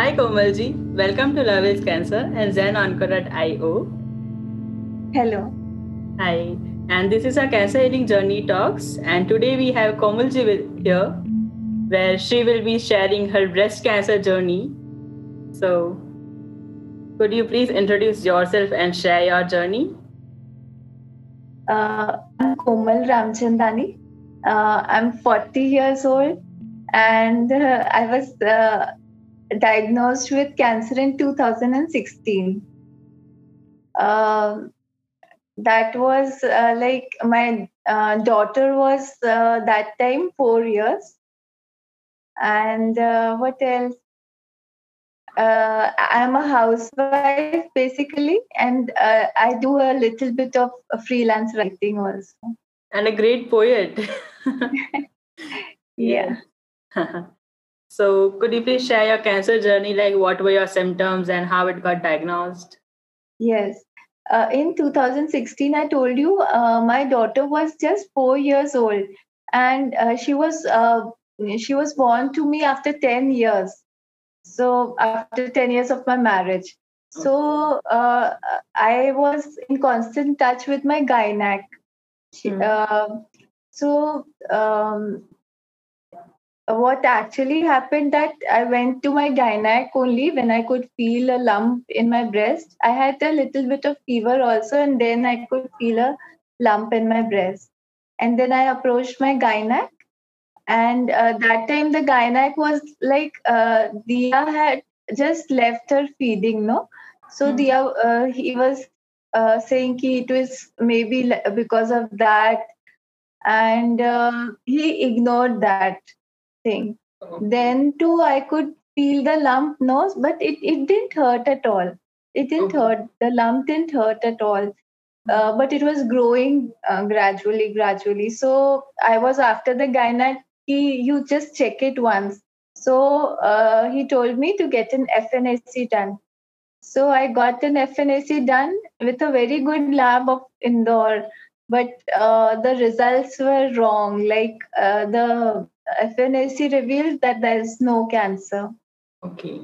Hi Komalji, welcome to Love is Cancer and Zen Encore at IO. Hello. Hi, and this is our Cancer Healing Journey Talks. And today we have Komalji with, here, where she will be sharing her breast cancer journey. So, could you please introduce yourself and share your journey? Uh, I'm Komal Ramchandani. Uh, I'm 40 years old and uh, I was uh, diagnosed with cancer in 2016. Uh, that was uh, like my uh, daughter was uh, that time four years. And uh, what else? Uh, I'm a housewife basically, and uh, I do a little bit of freelance writing also. And a great poet. yeah. so, could you please share your cancer journey? Like, what were your symptoms and how it got diagnosed? Yes. Uh, in 2016, I told you uh, my daughter was just four years old, and uh, she was uh, she was born to me after 10 years. So after 10 years of my marriage, so uh, I was in constant touch with my gynac. Mm. so um, what actually happened that I went to my gynac only when I could feel a lump in my breast. I had a little bit of fever also, and then I could feel a lump in my breast. And then I approached my gynac, and uh, that time the gynac was like, uh, Dia had just left her feeding, no? So Hmm. Dia, uh, he was uh, saying ki it was maybe because of that, and uh, he ignored that thing. Then too, I could feel the lump nose, but it, it didn't hurt at all. It didn't Okay. hurt. The lump didn't hurt at all. Uh, but it was growing uh, gradually, gradually. So I was after the gynac. He, you just check it once. So uh, he told me to get an FNAC done. So I got an FNAC done with a very good lab of Indore, but uh, the results were wrong. Like uh, the FNAC revealed that there is no cancer. Okay.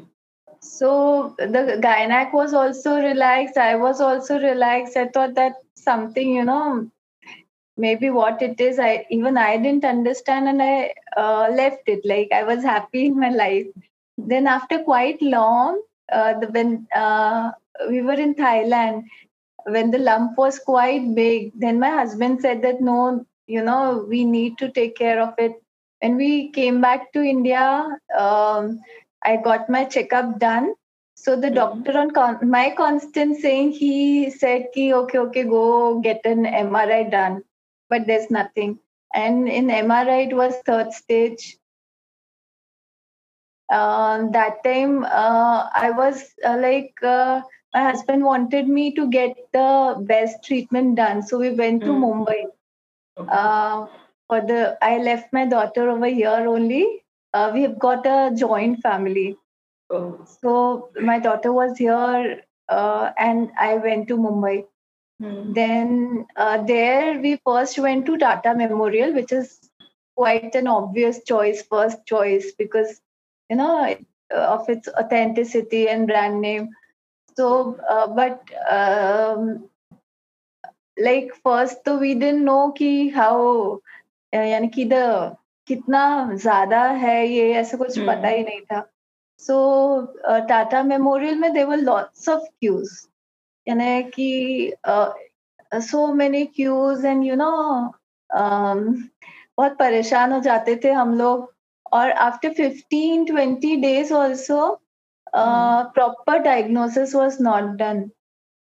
So the gynac was also relaxed. I was also relaxed. I thought that something, you know, maybe what it is. I even I didn't understand, and I uh, left it. Like I was happy in my life. Then after quite long, uh, the when uh, we were in Thailand, when the lump was quite big, then my husband said that no, you know, we need to take care of it. When we came back to India, um, I got my checkup done. So the Mhm. doctor on con- my constant saying, he said, ki, okay, okay, go get an MRI done. But there's nothing. And in MRI, it was third stage. Um, that time, uh, I was uh, like, uh, my husband wanted me to get the best treatment done. So we went to Mm. Mumbai. Okay. Uh, for the, I left my daughter over here only. Uh, we have got a joint family. oh. So my daughter was here, uh, and I went to Mumbai. Hmm. Then uh, there we first went to Tata Memorial, which is quite an obvious choice, first choice, because you know of its authenticity and brand name. So, uh, but um, like first, तो we didn't know कि how uh, यानी कि कितना ज़्यादा है ये ऐसा कुछ hmm. पता हम्म। ही नहीं था। सो टाटा मेमोरियल में देवर लॉट्स ऑफ़ क्यूज यानी कि so many queues and you know बहुत परेशान हो जाते थे हम लोग। और after fifteen twenty days also proper diagnosis was not done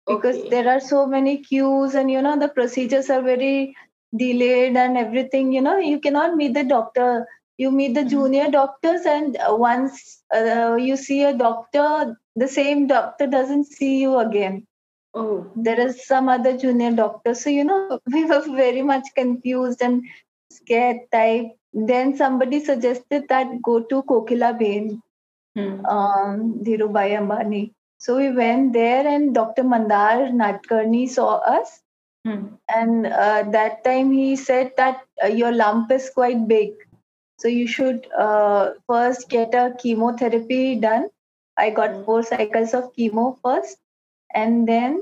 because there are so many queues and you know the procedures are very delayed and everything you know you cannot meet the doctor you meet the Mhm. junior doctors and once uh, you see a doctor the same doctor doesn't see you again Oh. there is some other junior doctor so you know we were very much confused and scared type then somebody suggested that go to kokila bain Hmm. um, Dhirubhai Ambani. So we went there, and Dr. Mandar Natkarni saw us. Hmm. And uh, that time he said that uh, your lump is quite big. So you should uh, first get a chemotherapy done. I got Mm. four cycles of chemo first, and then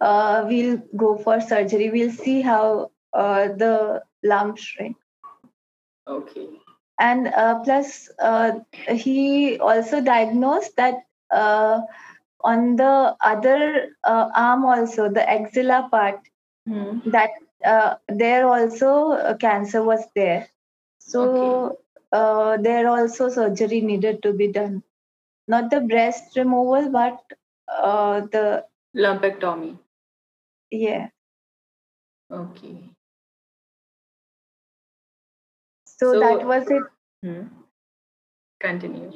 uh, we'll go for surgery. We'll see how uh, the lump shrink. Okay. And uh, plus, uh, he also diagnosed that uh, on the other uh, arm, also the axilla part, Hmm. that uh, there also uh, cancer was there. So uh, there also surgery needed to be done. Not the breast removal, but uh, the Lumpectomy. yeah. Okay. So, So- that was it. Hmm. Continue.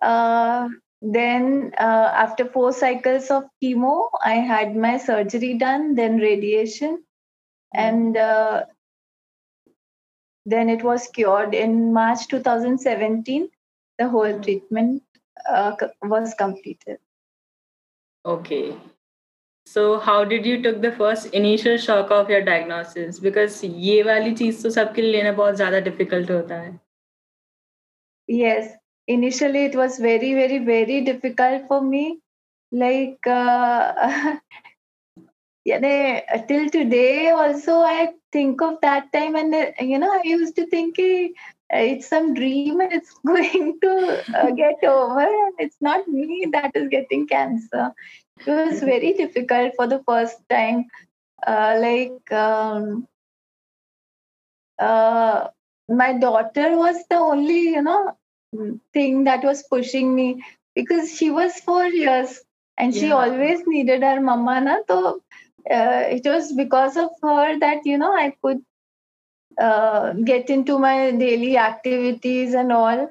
Uh, then uh, after four cycles of chemo, I had my surgery done, then radiation, and uh, then it was cured in March 2017. The whole Hmm. treatment uh, c- was completed. Okay. So how did you took the first initial shock of your diagnosis? Because ये वाली चीज तो सबके लिए लेना बहुत ज्यादा difficult होता है. Yes, initially it was very, very, very difficult for me. Like, uh, till today, also, I think of that time, and you know, I used to think it's some dream and it's going to uh, get over, and it's not me that is getting cancer. It was very difficult for the first time. Uh, like, um, uh, my daughter was the only, you know, thing that was pushing me. Because she was four years and she Yeah. always needed her mama na? So uh, it was because of her that you know i could uh, get into my daily activities and all.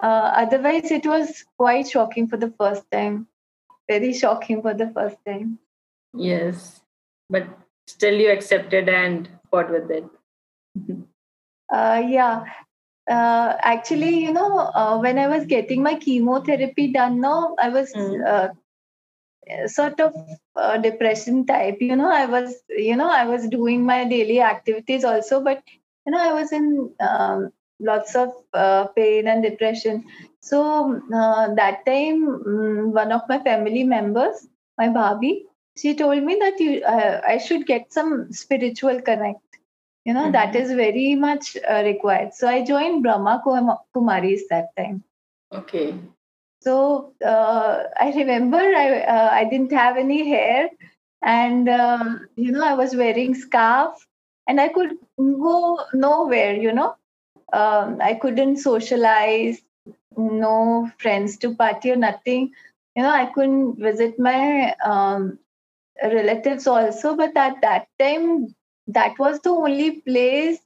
Uh, otherwise it was quite shocking for the first time. Very shocking for the first time. Yes. But still you accepted and fought with it. uh, yeah uh, actually you know uh, when i was getting my chemotherapy done now i was Mm. uh, sort of uh, depression type you know i was you know i was doing my daily activities also but you know i was in um, lots of uh, pain and depression so uh, that time mm, one of my family members my bhabhi she told me that you uh, i should get some spiritual connect you know that Mhm. is very much uh, required so i joined brahma kumaris that time Okay. so uh, I remember I uh, I didn't have any hair, and uh, you know I was wearing scarf, and I could go nowhere. You know, um, I couldn't socialize, no friends to party or nothing. You know, I couldn't visit my um, relatives also. But at that time, that was the only place.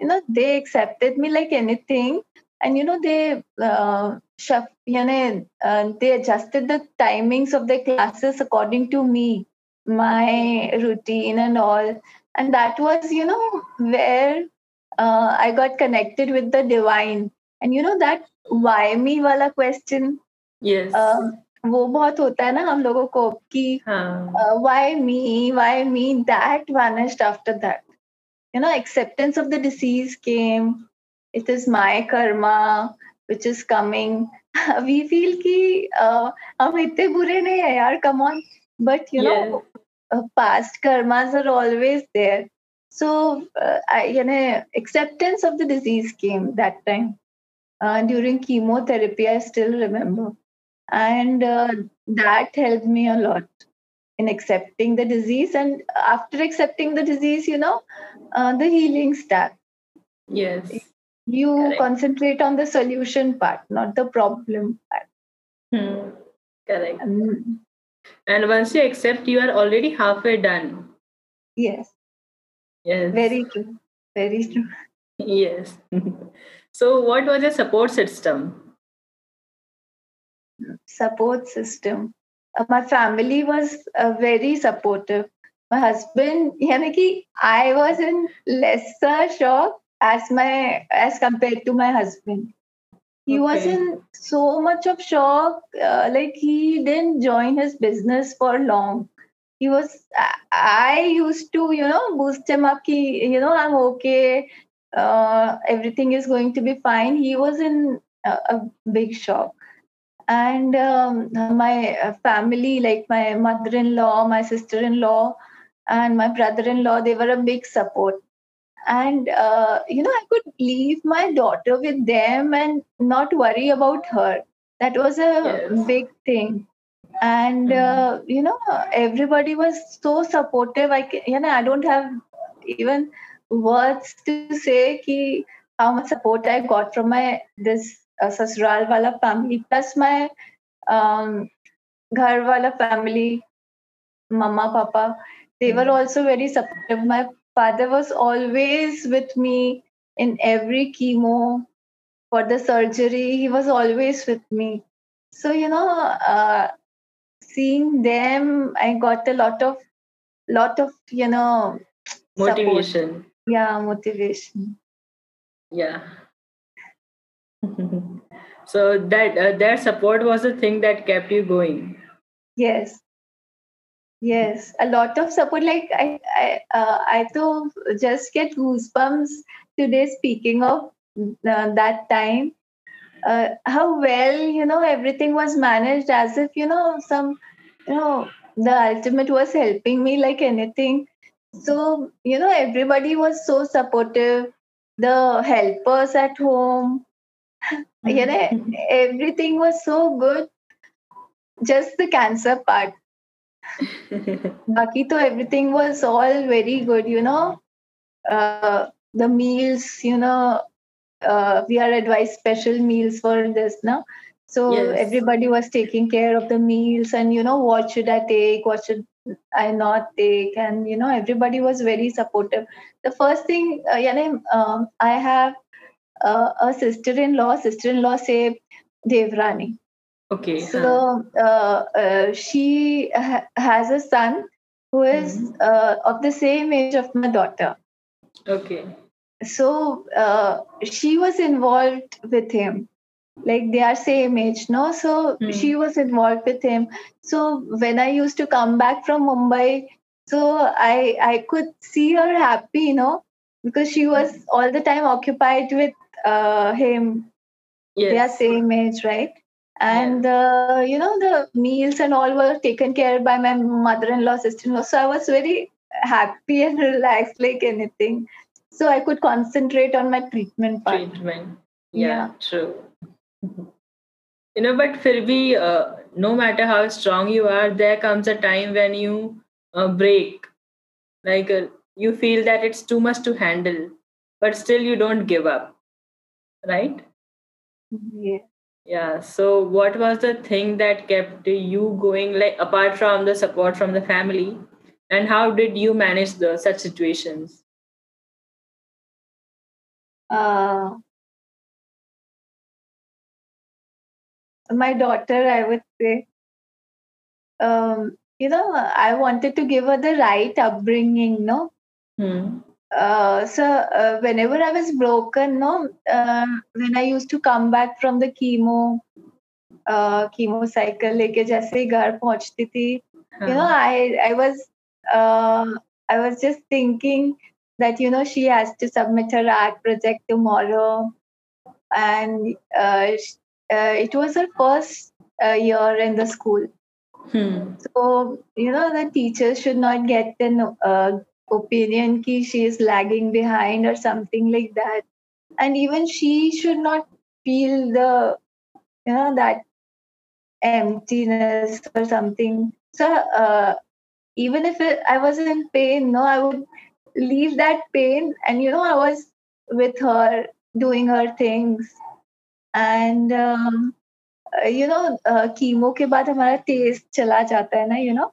You know, they accepted me like anything, and you know they uh, shuff, you know, uh, they adjusted the timings of the classes according to me, my routine and all. And that was, you know, where uh, I got connected with the divine. And you know that why me wala question, Yes. uh, वो बहुत होता है ना हम लोगों को कि why me why me that vanished after that you know acceptance of the disease came it is my karma which is coming we feel कि हम इतने बुरे नहीं है यार come on but you know past karmas are always there so यानी acceptance of the disease came that time during chemotherapy I still remember during chemotherapy i still remember and uh, that helped me a lot in accepting the disease and after accepting the disease you know uh, the healing start Yes. you Correct. concentrate on the solution part not the problem part Hmm. Correct. Mm, And once you accept, you are already halfway done. yes Yes. very true very true Yes. so, what was your support system? Support system. Uh, my family was uh, very supportive. My husband yani ki i was in lesser shock as my as compared to my husband. He was in so much of shock uh, like he didn't join his business for long. He was I, I used to you know boost him up ki, you know i'm okay uh, everything is going to be fine. He was in a, a big shock and um, my uh, family like my mother-in-law my sister-in-law and my brother-in-law they were a big support and uh, you know i could leave my daughter with them and not worry about her that was a yes. big thing and mm-hmm. uh, you know everybody was so supportive i can, you know i don't have even words to say ki how much support i got from my this sasural wala family plus my um, ghar wala family mama papa they were also very supportive. My father was always with me in every chemo for the surgery he was always with me. So you know uh, seeing them i got a lot of lot of you know motivation. Support. yeah motivation. Yeah so that uh, that support was the thing that kept you going? Yes. Yes a lot of support like i i uh, i to just get goosebumps today speaking of uh, that time. Uh, how well you know everything was managed as if you know some you know the ultimate was helping me like anything. So you know everybody was so supportive. The helpers at home you know everything was so good just the cancer part Baki to everything was all very good, you know. Uh, the meals, you know, uh, we are advised special meals for this now. So yes. everybody was taking care of the meals and you know what should I take, what should I not take, and you know everybody was very supportive. The first thing, uh, yani, um, I have uh, a sister-in-law. Sister-in-law say Devrani. Okay. So uh, uh, she ha- has a son who is, mm-hmm. uh, of the same age of my daughter. Okay. So uh, she was involved with him. Like they are same age, no? So mm-hmm. she was involved with him. So when I used to come back from Mumbai, so I I could see her happy, you know, because she was all the time occupied with uh, him. Yes. They are same age, right? and uh, you know the meals and all were taken care by my mother-in-law sister-in-law so i was very happy and relaxed like anything so i could concentrate on my treatment part. treatment yeah, yeah. true you know but फिर भी uh, no matter how strong you are there comes a time when you uh, break like uh, you feel that it's too much to handle but still you don't give up right yeah yeah. So, what was the thing that kept you going, like apart from the support from the family, and how did you manage the such situations? Uh, my daughter, I would say. Um, you know, I wanted to give her the right upbringing, no? Hmm Uh, so uh, whenever I was broken, no, uh, when I used to come back from the chemo, uh, chemo cycle, लेके जैसे ही घर पहुंचती थी, you know, I I was uh, I was just thinking that you know she has to submit her art project tomorrow, and uh, uh, it was her first uh, year in the school. Hmm. So you know the teachers should not get an uh, opinion ki she is lagging behind or something like that. And even she should not feel the you know that emptiness or something. So uh, even if it, i was in pain no i would leave that pain and you know i was with her doing her things. And um, you know uh, chemo ke baad hamara taste chala jata hai na you know.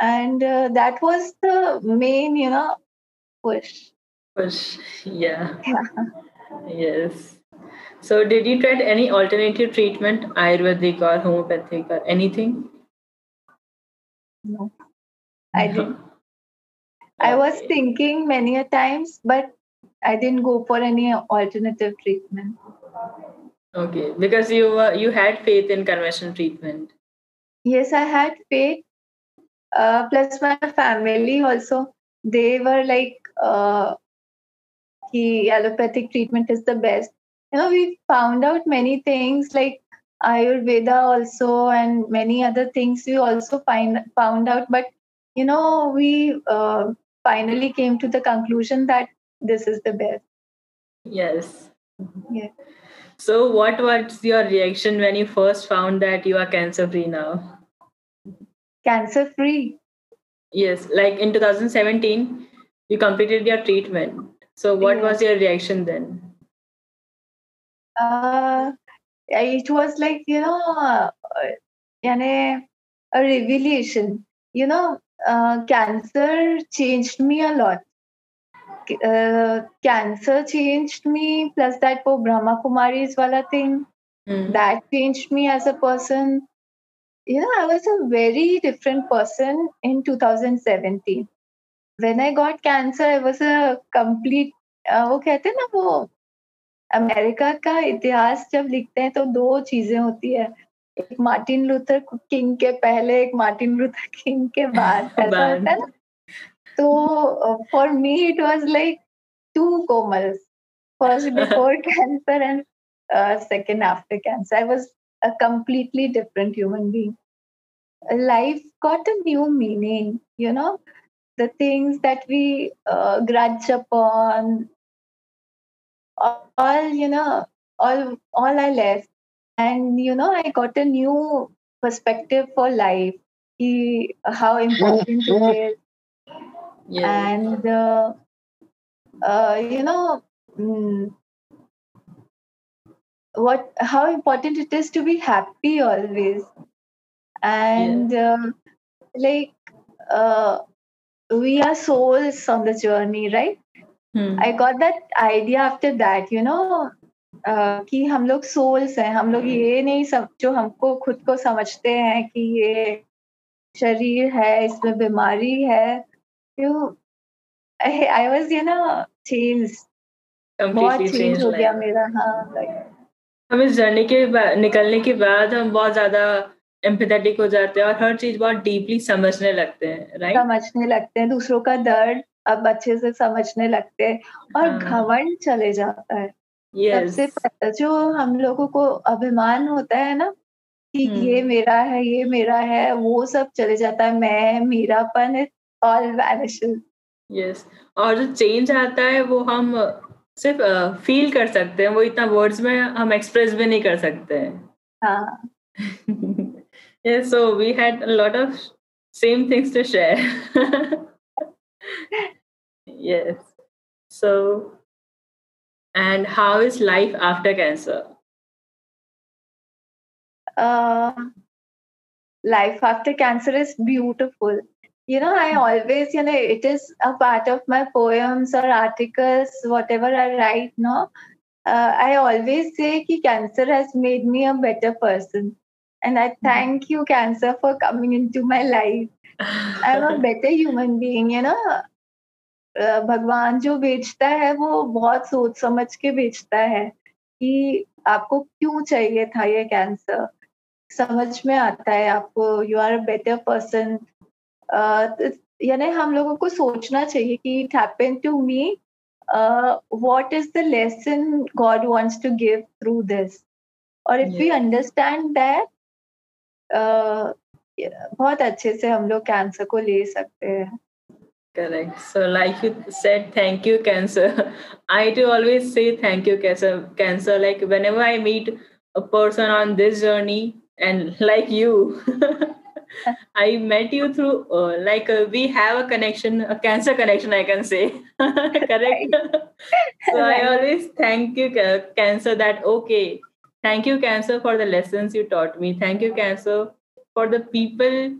and uh, that was the main you know push. Push yeah, yeah. yes. So did you try any alternative treatment ayurvedic or homeopathic or anything? No. I didn't. I was thinking many a times but i didn't go for any alternative treatment. Okay. Because you uh, you had faith in conventional treatment. Yes i had faith uh, plus my family also they were like uh, the allopathic treatment is the best. You know we found out many things like ayurveda also and many other things we also find found out. But you know we uh, finally came to the conclusion that this is the best. Yes. Yeah. So what was your reaction when you first found that you are cancer free now cancer free. Yes like in 2017 you completed your treatment. So what was your reaction then? Uh it was like you know uh, a revelation. You know uh, cancer changed me a lot. Uh, cancer changed me plus that for brahma kumaris wala thing. Mm. that changed me as a person know, I was a very different person in 2017. When I got cancer, I was a complete uh, वो कहते हैं ना वो America का इतिहास जब लिखते हैं तो दो चीज़ें होती है। एक मार्टिन लूथर किंग के पहले एक मार्टिन लूथर किंग के बाद ऐसा होता है ना। तो for me it was like two Komal first before cancer and second after cancer I was a completely different human being. Life got a new meaning, you know, the things that we uh, grudge upon, all, you know, all, all I left. And, you know, I got a new perspective for life, he, how important it is. Yeah. And, uh, uh, you know, mm, what how important it is to be happy always and yeah. um, like uh, we are souls on the journey right hmm. i got that idea after that you know uh, कि हम लोग souls हैं हम लोग ये नहीं सब जो हमको खुद को समझते हैं कि ये शरीर है इसमें बीमारी है you I was you know change बहुत चेंज हो गया मेरा हाँ हम इस जर्नी के निकलने के बाद हम बहुत ज़्यादा एम्पैथेटिक हो जाते हैं और हर चीज़ बहुत डीपली समझने लगते हैं राइट समझने लगते हैं दूसरों का दर्द अब अच्छे से समझने लगते हैं और हाँ. घमंड चले जाता है yes. सबसे जो हम लोगों को अभिमान होता है ना कि hmm. ये मेरा है ये मेरा है वो सब चले जाता है मैं मेरापन ऑल वैनिशेस यस और जो चेंज आता है वो हम सिर्फ फील कर सकते हैं वो इतना वर्ड्स में हम एक्सप्रेस भी नहीं कर सकते हैं yes so we had a lot of same things to share yes so and how is life after cancer uh, life after cancer is beautiful You know i always you know it is a part of my poems or articles whatever i write no uh, i always say that cancer has made me a better person and i mm-hmm. thank you cancer for coming into my life i'm a better human being you know भगवान जो बेचता है वो बहुत सोच समझ के बेचता है कि आपको क्यों चाहिए था ये कैंसर समझ में आता है आपको you are a better person यानी हम लोगों को सोचना चाहिए कि it happen to me what is the lesson God wants to give through this और इफ वी अंडरस्टैंड दैट बहुत अच्छे से हम लोग कैंसर को ले सकते हैं Correct. So, like you said, thank you, cancer. I do always say thank you, cancer. Cancer. Like whenever I meet a person on this journey, and like you, I met you through uh, like uh, we have a connection, a cancer connection, I can say. Correct. so I always thank you, cancer. That okay. Thank you, cancer, for the lessons you taught me. Thank you, cancer, for the people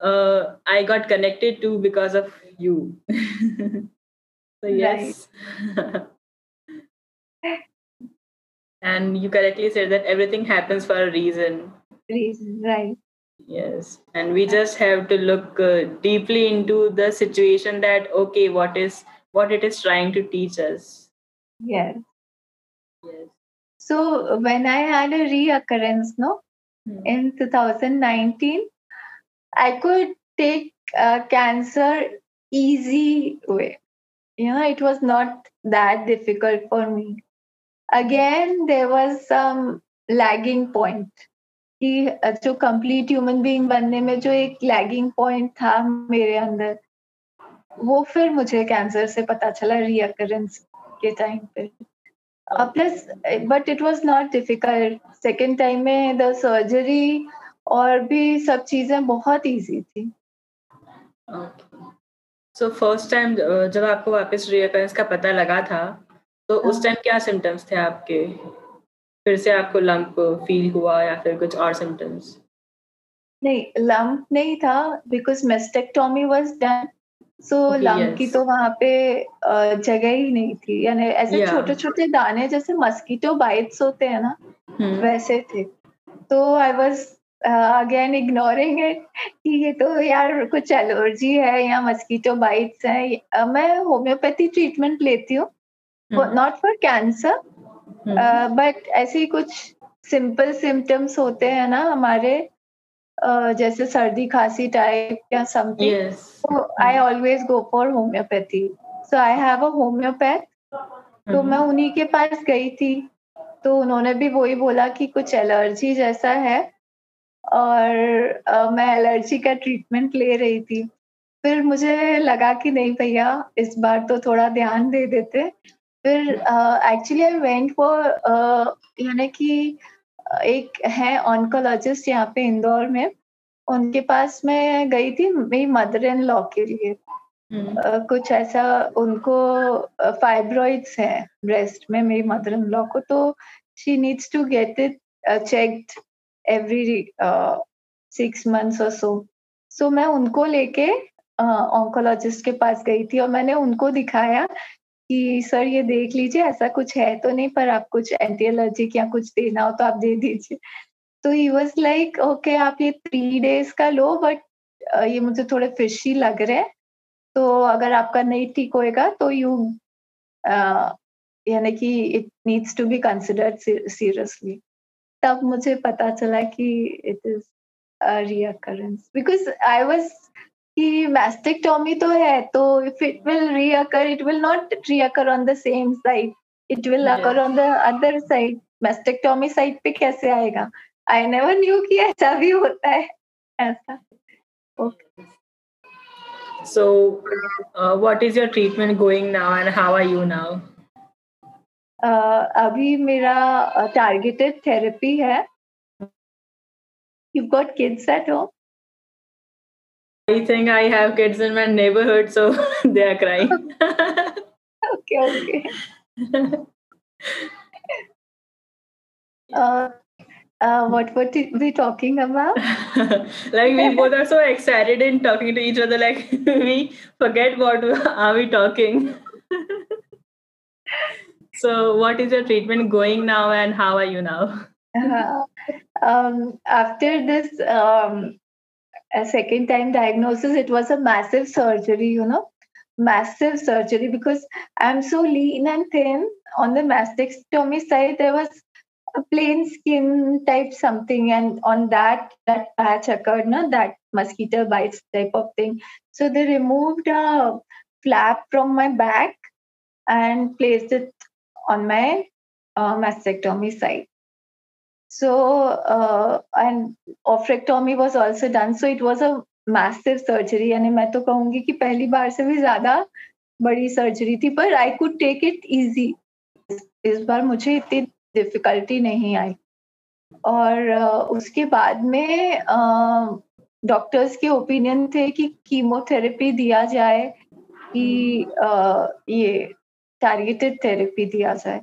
uh, I got connected to because of you. so yes. and you correctly said that everything happens for a reason reason right yes. And we just have to look uh, deeply into the situation that okay what is what it is trying to teach us. Yes. Yes. So when i had a reoccurrence no Hmm. in 2019 i could take uh, cancer easy way. You know it was not that difficult for me. Again there was some lagging point कि जो complete human being बनने में जो एक lagging point था मेरे अंदर वो फिर मुझे कैंसर से पता चला रियकरेंस के टाइम पे। Plus but it was not difficult second time में द सर्जरी और भी सब चीज़ें बहुत इजी थी। सो फ़र्स्ट टाइम जब आपको वापस रियकरेंस का पता लगा था तो उस टाइम क्या सिम्टम्स थे आपके? फिर से आपको लंप फील हुआ या फिर कुछ और सिम्टम्स नहीं लंप नहीं था because mastectomy was done so lump की तो वहाँ पे जगह ही नहीं थी। यानी ऐसे छोटे छोटे दाने जैसे मस्कीटो बाइट्स होते हैं ना वैसे थे। तो I was again ignoring it कि ये तो यार कुछ एलर्जी है या मस्कीटो बाइट्स है। मैं होम्योपैथी ट्रीटमेंट लेती हूँ नॉट फॉर कैंसर बट ऐसे ही कुछ सिंपल सिम्टम्स होते हैं ना हमारे uh, जैसे सर्दी खांसी टाइप या समथिंग तो I always go for homeopathy so I have a homeopath तो मैं उन्हीं के पास गई थी तो उन्होंने भी वही बोला कि कुछ एलर्जी जैसा है और uh, मैं एलर्जी का ट्रीटमेंट ले रही थी। फिर मुझे लगा कि नहीं भैया इस बार तो थोड़ा ध्यान दे देते फिर एक्चुअली आई वेंट फॉर यानी कि एक है ऑनकोलॉजिस्ट यहाँ पे इंदौर में। उनके पास मैं गई थी मेरी मदर इन लॉ के लिए। uh, कुछ ऐसा उनको फाइब्रॉइड्स है ब्रेस्ट में मेरी मदर इन लॉ को तो she needs to get it checked every six months और सो सो मैं उनको लेके ऑन्कोलॉजिस्ट uh, के पास गई थी और मैंने उनको दिखाया कि सर ये देख लीजिए, ऐसा कुछ है तो नहीं, पर आप कुछ एंटी एलर्जिक या कुछ देना हो तो आप दे दीजिए। तो ही वॉज़ लाइक ओके आप ये थ्री डेज़ का लो बट ये मुझे थोड़े फिशी लग रहे हैं। तो अगर आपका नहीं ठीक होएगा तो यू यानी कि it needs to be considered seriously तब मुझे पता चला कि it is recurrence because I was कि मैस्टेक्टोमी तो है तो if it will reoccur it will not reoccur on the same side it will occur on the other side mastectomy side पे कैसे आएगा? आई नेवर न्यू कि ऐसा भी होता है। ऐसा। Okay so uh, what is your treatment going now and how are you now? Uh, अभी मेरा टारगेटेड uh, थेरेपी है। You've got kids at home? I think I have kids in my neighborhood, so they are crying. okay, okay. uh, uh, what were we talking about? like we both are so excited in talking to each other, like we forget what are we talking. so, what is your treatment going now, and how are you now? Uh, um, after this um, a second time diagnosis, it was a massive surgery, you know, massive surgery because I'm so lean and thin. On the mastectomy side, there was a plain skin type something, and on that that patch occurred, no, that mosquito bites type of thing. So they removed a flap from my back and placed it on my uh, mastectomy side. So, uh, and ophrectomy was also done. So it was a massive surgery. यानी मैं तो कहूँगी कि पहली बार से भी ज़्यादा बड़ी सर्जरी थी पर I could take it easy इस बार मुझे इतनी डिफिकल्टी नहीं आई और uh, उसके बाद में डॉक्टर्स uh, के ओपिनियन थे कि कीमोथेरेपी दिया जाए कि uh, ये टारगेटेड थेरेपी दिया जाए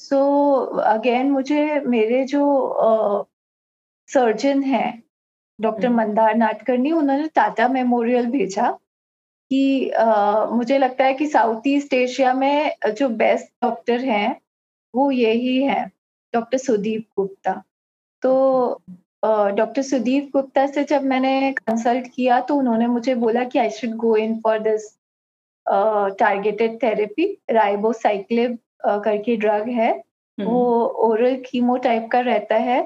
सो so, अगेन मुझे मेरे जो सर्जन हैं डॉक्टर मंदार नाटकर्णी उन्होंने टाटा मेमोरियल भेजा कि मुझे लगता है कि साउथ ईस्ट एशिया में जो बेस्ट डॉक्टर हैं वो यही है डॉक्टर सुदीप गुप्ता। तो डॉक्टर सुदीप गुप्ता से जब मैंने कंसल्ट किया तो उन्होंने मुझे बोला कि I should go in for this targeted therapy ribociclib करके ड्रग है। वो ओरल कीमो टाइप का रहता है।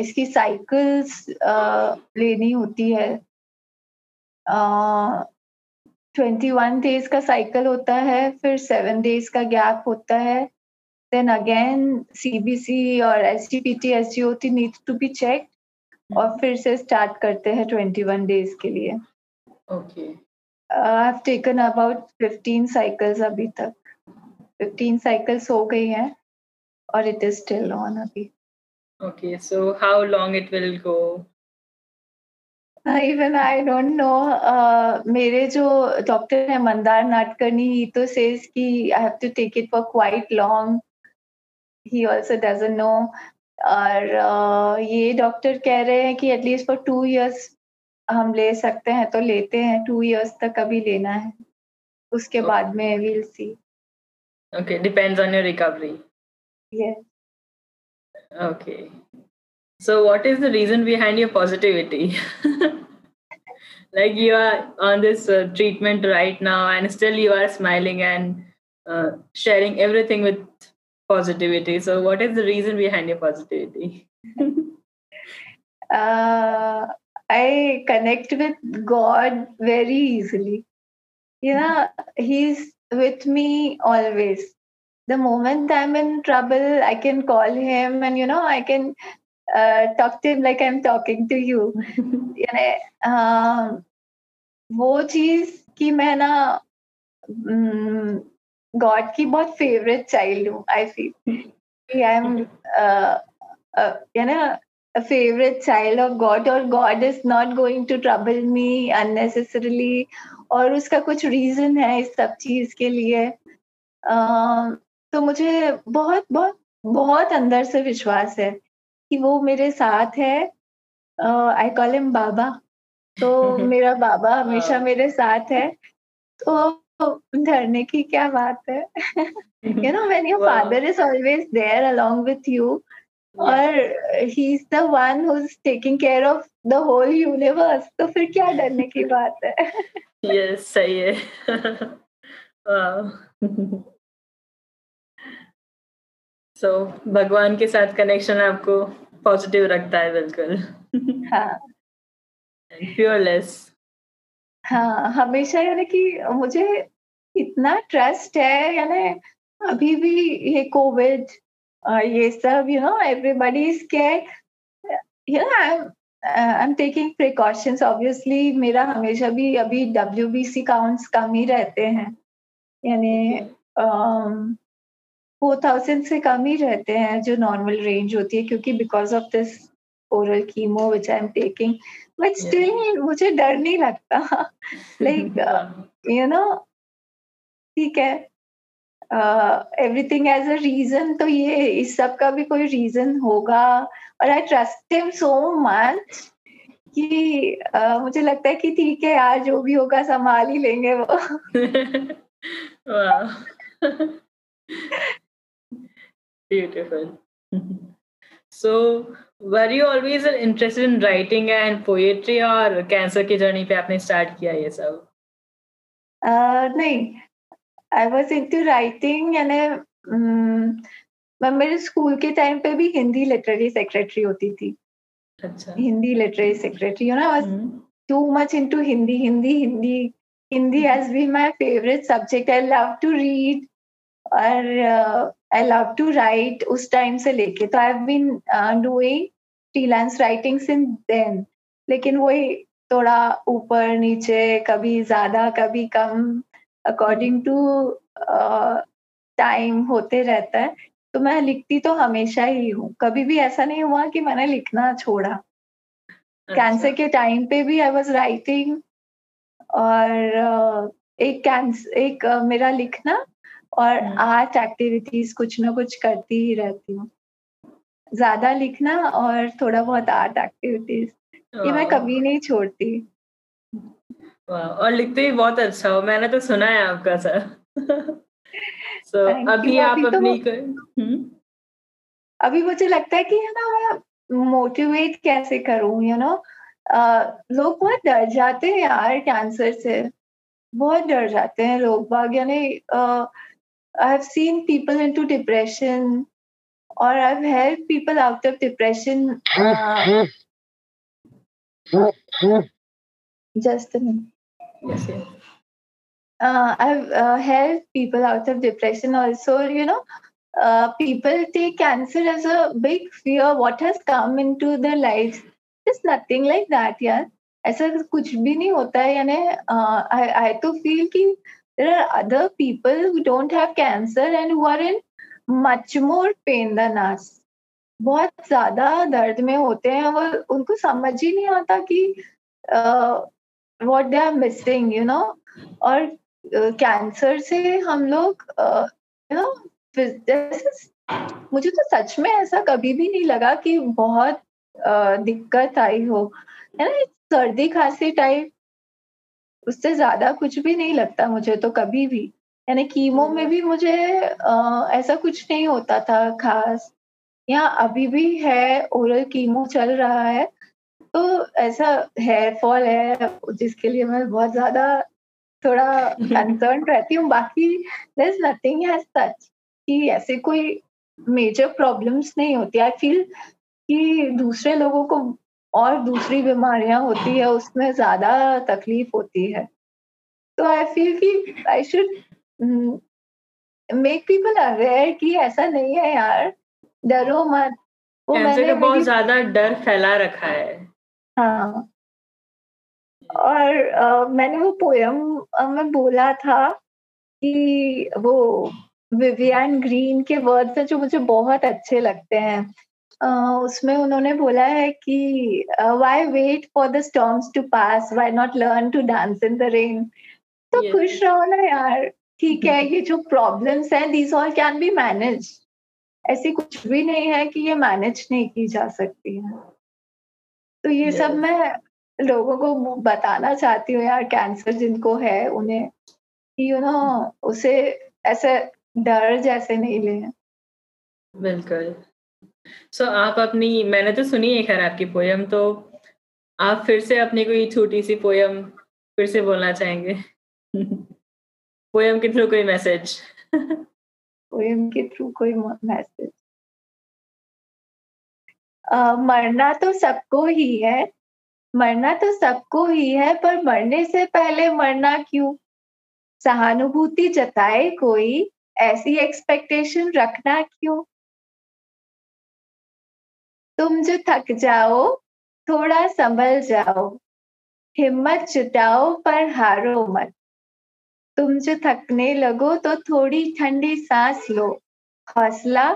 इसकी साइकिल्स लेनी होती है। ट्वेंटी वन डेज़ का साइकिल होता है फिर सेवन डेज़ का गैप होता है। देन अगेन सीबीसी और S T P T S G O T need to be check और फिर से स्टार्ट करते हैं ट्वेंटी वन डेज़ के लिए। Okay I have taken about fifteen cycles अभी तक। फिफ्टीन साइकिल्स हो गई हैं और इट इज़ स्टिल ऑन अभी। Okay so how long it will go even I don't know मेरे जो डॉक्टर है मंदार नाटकर्णी ही तो सेज कि I have to take it for quite long he also doesn't know और uh, ये डॉक्टर कह रहे हैं कि एटलीस्ट फॉर टू इयर्स हम ले सकते हैं तो लेते हैं। टू इयर्स तक अभी लेना है। उसके okay. बाद में will see Okay, depends on your recovery. Yes. Okay. So, what is the reason behind your positivity? like you are on this uh, treatment right now, and still you are smiling and uh, sharing everything with positivity. So, what is the reason behind your positivity? uh, I connect with God very easily. You know, He's with me always. The moment I'm in trouble, I can call Him, and you know, I can uh, talk to him like I'm talking to you. यानी uh, वो चीज कि मैं ना God की बहुत favourite child हूँ I feel I am यानी a favorite child of God or God is not going to trouble me unnecessarily और उसका कुछ रीजन है इस सब चीज़ के लिए। तो मुझे बहुत बहुत बहुत अंदर से विश्वास है कि वो मेरे साथ है। आई कॉल हिम बाबा तो मेरा बाबा हमेशा मेरे साथ है। तो धरने की क्या बात है? You know when your father is always there along with you और he is the one who is taking care of the whole universe तो फिर क्या डरने की बात है? यस सही है। सो so, भगवान के साथ कनेक्शन आपको पॉजिटिव रखता है बिल्कुल। हाँ। फ्यूरलेस हाँ हमेशा यानी कि मुझे इतना ट्रस्ट है यानी अभी भी ये कोविड ये सब you know everybody is care you know I am taking precautions obviously मेरा हमेशा भी अभी डब्ल्यू बी सी काउंट्स कम ही रहते हैं। यानी um, फोर थाउज़ेंड से कम ही रहते हैं जो नॉर्मल रेंज होती है क्योंकि because of this oral chemo which I am taking but still मुझे डर नहीं लगता। लाइक यू नो ठीक है। एवरीथिंग एज अ रीजन तो ये इस सब का भी कोई रीजन होगा और I trust him so much कि uh, मुझे लगता है कि ठीक है यार जो भी होगा संभाल ही लेंगे वो Beautiful. so, were you always interested in writing and poetry or cancer की जर्नी पे आपने स्टार्ट किया ये सब? Uh, नहीं, I was into writing यानी मैं मेरे स्कूल के टाइम पे भी हिंदी लिटरेरी सेक्रेटरी होती थी। अच्छा। Hindi literary secretary you know I was too much into Hindi Hindi Hindi. Hindi has been my favourite subject I love to read और आई लव टू राइट उस time से लेके। तो I have been doing freelance writing since then लेकिन वही थोड़ा ऊपर नीचे कभी ज़्यादा कभी कम। अकॉर्डिंग टू टाइम होते रहता है तो मैं लिखती तो हमेशा ही हूँ। कभी भी ऐसा नहीं हुआ कि मैंने लिखना छोड़ा। कैंसर अच्छा। के टाइम पे भी आई वॉज़ राइटिंग और एक कैंसर एक मेरा लिखना और आर्ट हम्म। एक्टिविटीज़ कुछ ना कुछ करती ही रहती हूँ। ज़्यादा लिखना और थोड़ा बहुत आर्ट एक्टिविटीज़ ये मैं कभी नहीं छोड़ती। और लिखते भी बहुत अच्छा हो मैंने तो सुना है आपका सर। So, अभी आप तो अपनी कर... अभी मुझे लगता है कि है ना मैं मोटिवेट कैसे करूँ यू you नो know? लोग बहुत डर जाते हैं यार कैंसर से। बहुत डर जाते हैं लोग बाग यानी I have seen people into depression और I have help people out of depression just Yes, yes. uh, I've uh, helped people out of depression also. You know, uh, people take cancer as a big fear. What has come into their lives? Just nothing like that, yeah. ऐसा कुछ भी नहीं होता है यानी आई आई तो feel कि there are other people who don't have cancer and who are in much more pain than us बहुत ज़्यादा दर्द में होते हैं वो उनको समझ ही नहीं आता कि what they are missing you know और कैंसर से हम लोग यू नो मुझे तो सच में ऐसा कभी भी नहीं लगा कि बहुत दिक्कत आई हो। है ना? सर्दी खांसी टाइप उससे ज़्यादा कुछ भी नहीं लगता मुझे तो कभी भी। यानी कीमो में भी मुझे ऐसा कुछ नहीं होता था खास। यहाँ अभी भी है ओरल कीमो चल रहा है। तो ऐसा हेयर फॉल है जिसके लिए मैं बहुत ज़्यादा थोड़ा कंसर्न रहती हूँ। बाकी there is nothing has such कि ऐसे कोई मेजर प्रॉब्लम्स नहीं होती। आई फील कि दूसरे लोगों को और दूसरी बीमारियाँ होती है उसमें ज़्यादा तकलीफ़ होती है। तो आई फील कि I should make people aware कि ऐसा नहीं है यार डरो मत। वो मैंने बहुत ज़्यादा डर फैला रखा है। हाँ। और uh, मैंने वो पोयम में बोला था कि वो विवियन ग्रीन के वर्ड्स हैं जो मुझे बहुत अच्छे लगते हैं। uh, उसमें उन्होंने बोला है कि why wait for the storms to pass why not learn to dance in the rain तो yes. खुश रहो ना यार। ठीक है ये जो प्रॉब्लम्स हैं these all can be manage ऐसी कुछ भी नहीं है कि ये मैनेज नहीं की जा सकती है। तो ये yes. सब मैं लोगों को बताना चाहती हूँ यार कैंसर जिनको है उन्हें यू नो उसे ऐसे डर जैसे नहीं ले। बिल्कुल। सो so, आप अपनी मैंने तो सुनी है खैर आपकी पोयम तो आप फिर से अपनी कोई छोटी सी पोयम फिर से बोलना चाहेंगे? पोयम के थ्रू कोई मैसेज पोयम के थ्रू कोई मैसेज मरना तो सबको ही है। मरना तो सबको ही है, पर मरने से पहले मरना क्यों? सहानुभूति जताए कोई, ऐसी एक्सपेक्टेशन रखना क्यों? तुम जो थक जाओ, थोड़ा संभल जाओ। हिम्मत जुटाओ, पर हारो मत। तुम जो थकने लगो तो थोड़ी ठंडी सांस लो। हौसला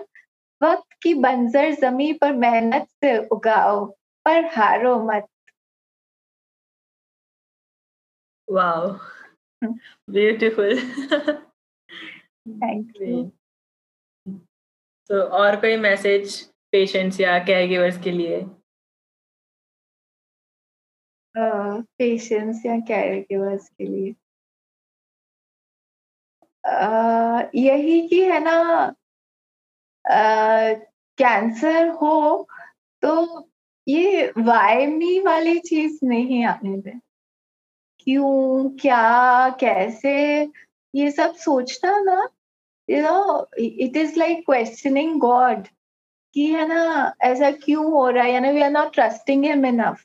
वक्त की बंजर जमी पर मेहनत से उगाओ पर हारो मत Wow. Beautiful. Thank you. तो और कोई मैसेज पेशेंट्स या केयर गिवर्स के लिए पेशेंट्स uh, या केयर गिवर्स के लिए uh, यही कि है ना कैंसर हो तो ये वाई मी वाली चीज़ नहीं आने दें। क्यों, क्या, कैसे? ये सब सोचना ना you know it is like questioning God कि है ना, ऐसा क्यों हो रहा है? यानी we are not trusting him enough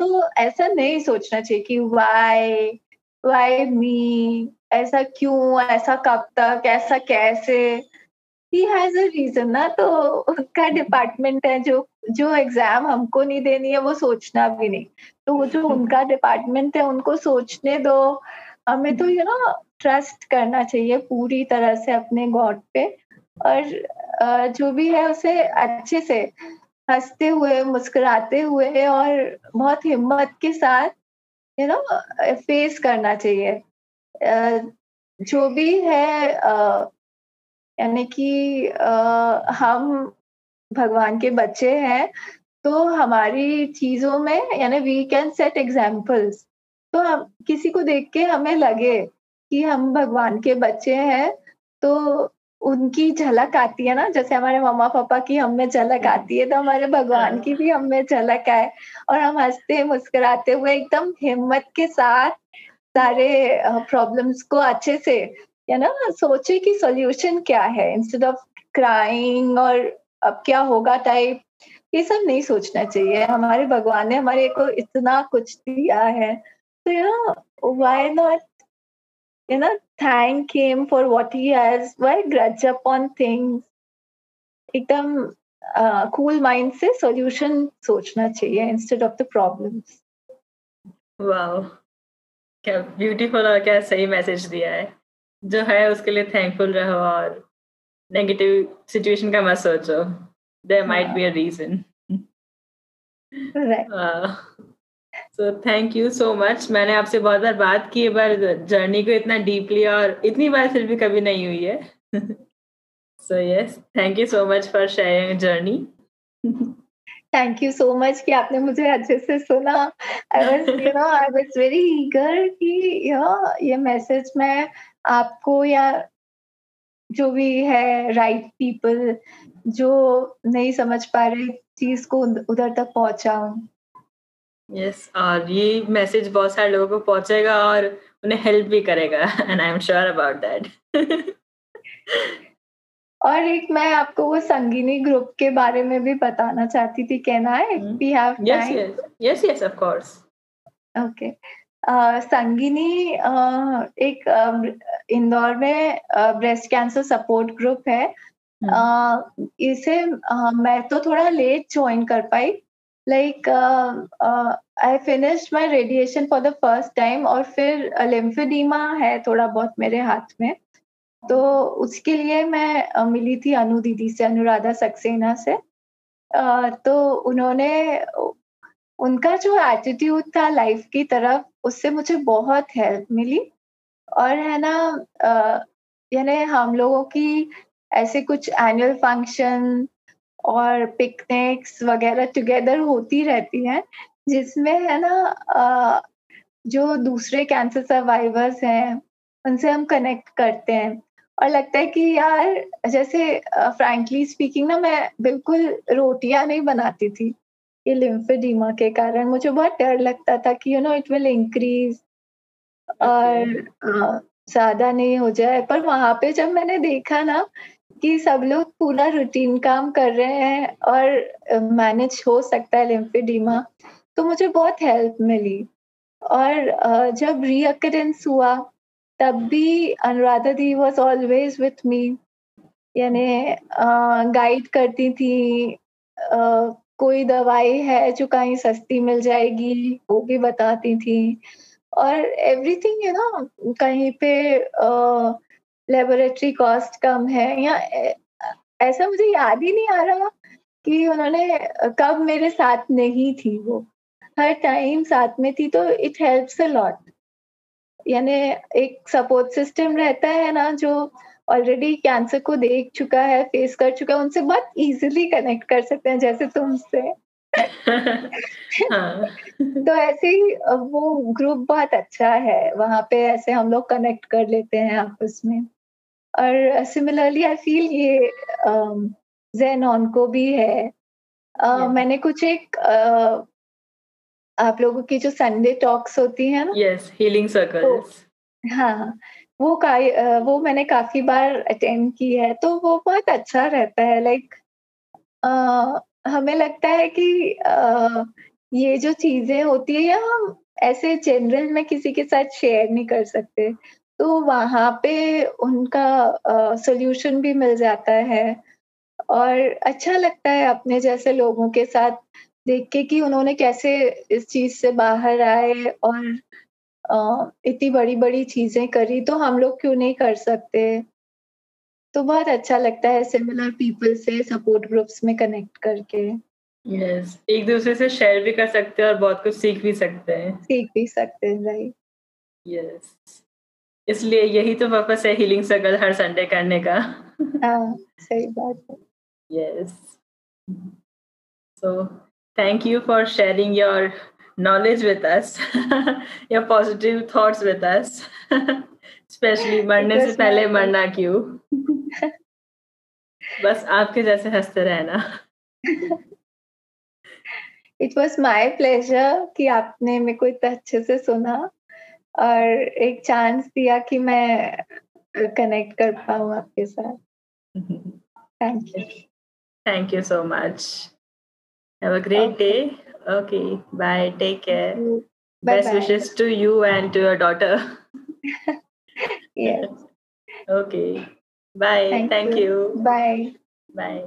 तो ऐसा नहीं सोचना चाहिए कि वाई वाई मी ऐसा क्यों? ऐसा कब तक? ऐसा कैसे? ही हैज़ अ रीजन ना तो उनका डिपार्टमेंट है जो जो एग्ज़ाम हमको नहीं देनी है, वो सोचना भी नहीं। तो वो जो उनका डिपार्टमेंट है, उनको सोचने दो। हमें तो यू नो ट्रस्ट करना चाहिए पूरी तरह से अपने गॉड पे। और जो भी है, उसे अच्छे से हँसते हुए, मुस्कुराते हुए और बहुत हिम्मत के साथ यू नो फेस करना चाहिए। जो भी है यानी कि हम भगवान के बच्चे हैं तो हमारी चीज़ों में, यानी वी कैन सेट एग्जाम्पल्स तो हम, किसी को देख के हमें लगे कि हम भगवान के बच्चे हैं तो उनकी झलक आती है ना, जैसे हमारे मम्मा पापा की हमें झलक हम्म। आती है तो हमारे भगवान की भी हमें झलक आए और हम हँसते, मुस्कुराते हुए एकदम हिम्मत के साथ सारे प्रॉब्लम्स को अच्छे से या ना, सोचे कि सॉल्यूशन क्या है? इंस्टेड ऑफ़ क्राइंग और अब क्या होगा टाइप ये सब नहीं सोचना चाहिए। हमारे भगवान ने हमारे को इतना कुछ दिया है। तो you know why not you know, thank him for what he has? Why grudge upon things? एकदम कूल माइंड से सॉल्यूशन सोचना चाहिए instead of the problems wow क्या ब्यूटीफुल और क्या सही मैसेज दिया है। जो है उसके लिए थैंकफुल रहो और नेगेटिव सिचुएशन का मत सोचो। There might be a reason so thank you so much मैंने आपसे बहुत बार बात की पर जर्नी को इतना डीपली और इतनी बार फिर भी कभी नहीं हुई है। So yes thank you so much for sharing journey thank you so much कि आपने मुझे अच्छे से सुना। I was you know I was very eager कि यू ये मैसेज मैं आपको या जो भी है राइट right पीपल जो नहीं समझ पा रहे चीज़ को उधर तक पहुंचाऊं। यस yes, और ये मैसेज बहुत सारे लोगों को पहुंचेगा और उन्हें हेल्प भी करेगा and I am sure about that और एक मैं आपको वो संगीनी ग्रुप के बारे में भी बताना चाहती थी कहना है we have yes yes yes yes of course okay Sangini uh, एक uh, इंदौर में ब्रेस्ट कैंसर सपोर्ट ग्रुप है। uh, इसे मैं तो थोड़ा लेट ज्वाइन कर पाई। Like I finish my radiation for the first time और फिर लिम्फेडीमा है थोड़ा बहुत मेरे हाथ में। तो उसके लिए मैं मिली थी अनु दीदी से अनुराधा सक्सेना से। तो उन्होंने उनका जो एटीट्यूड था लाइफ की तरफ़, उससे मुझे बहुत हेल्प मिली। और है ना यानी हम लोगों की ऐसे कुछ एनुअल फ़ंक्शन और पिकनिक्स वगैरह टुगेदर होती रहती हैं, जिसमें है ना जो दूसरे कैंसर सर्वाइवर्स हैं, उनसे हम कनेक्ट करते हैं। और लगता है कि यार, जैसे फ्रैंकली स्पीकिंग ना, मैं बिल्कुल रोटियाँ नहीं बनाती थी। ये लिम्फेडीमा के कारण मुझे बहुत डर लगता था कि you know it will increase और ज़्यादा नहीं हो जाए। पर वहाँ पे जब मैंने देखा ना कि सब लोग पूरा रूटीन काम कर रहे हैं और मैनेज हो सकता है लिम्फेडीमा तो मुझे बहुत हेल्प मिली। और जब रीअकरेंस हुआ तब भी Anuradha di was always with me यानी गाइड करती थी कोई दवाई है जो कहीं सस्ती मिल जाएगी, वो भी बताती थी। और एवरीथिंग यू नो कहीं पे लेबोरेटरी कॉस्ट कम है या ऐसा मुझे याद ही नहीं आ रहा कि उन्होंने, कब मेरे साथ नहीं थी वो। हर टाइम साथ में थी तो इट हेल्प्स अ लॉट यानी एक सपोर्ट सिस्टम रहता है ना जो ऑलरेडी कैंसर को देख चुका है फेस कर चुका है उनसे बहुत इजीली कनेक्ट कर सकते हैं जैसे तुमसे। हाँ. तो ऐसे ही वो ग्रुप बहुत अच्छा है वहाँ पे ऐसे हम लोग कनेक्ट कर लेते हैं आपस में। और सिमिलरली आई फील ये जेनॉन को भी है। uh. मैंने कुछ एक uh, आप लोगों की जो संडे टॉक्स होती है ना? यस हीलिंग सर्कल्स हाँ। वो का वो मैंने काफ़ी बार अटेंड की है तो वो बहुत अच्छा रहता है लाइक हमें लगता है कि आ, ये जो चीज़ें होती है या हम ऐसे जनरल में किसी के साथ शेयर नहीं कर सकते तो वहाँ पे उनका सोल्यूशन भी मिल जाता है। और अच्छा लगता है अपने जैसे लोगों के साथ देख के कि उन्होंने कैसे इस चीज़ से बाहर आए और इतनी बड़ी बड़ी चीज़ें करी तो हम लोग क्यों नहीं कर सकते? तो बहुत अच्छा लगता है सिमिलर पीपल से सपोर्ट ग्रुप्स में कनेक्ट करके। Yes yes. एक दूसरे से शेयर भी कर सकते हैं और बहुत कुछ सीख भी सकते हैं। सीख भी सकते हैं राइट यस इसलिए यही तो पर्पस है हीलिंग सर्कल हर संडे करने का। हाँ सही बात है। Yes so thank you for sharing your knowledge with us your positive thoughts with us especially मरने से पहले मरना क्यों? बस आपके जैसे हँसते रहना। इट वॉज़ माई प्लेजर कि आपने मेरे को इतना अच्छे से सुना और एक चांस दिया कि मैं कनेक्ट कर पाऊँ आपके साथ। Thank you thank you so much have a great day Okay, bye. Take care. Bye Best bye. wishes to you and to your daughter. yes. Okay. Bye. Thank, Thank you. you. Bye. Bye.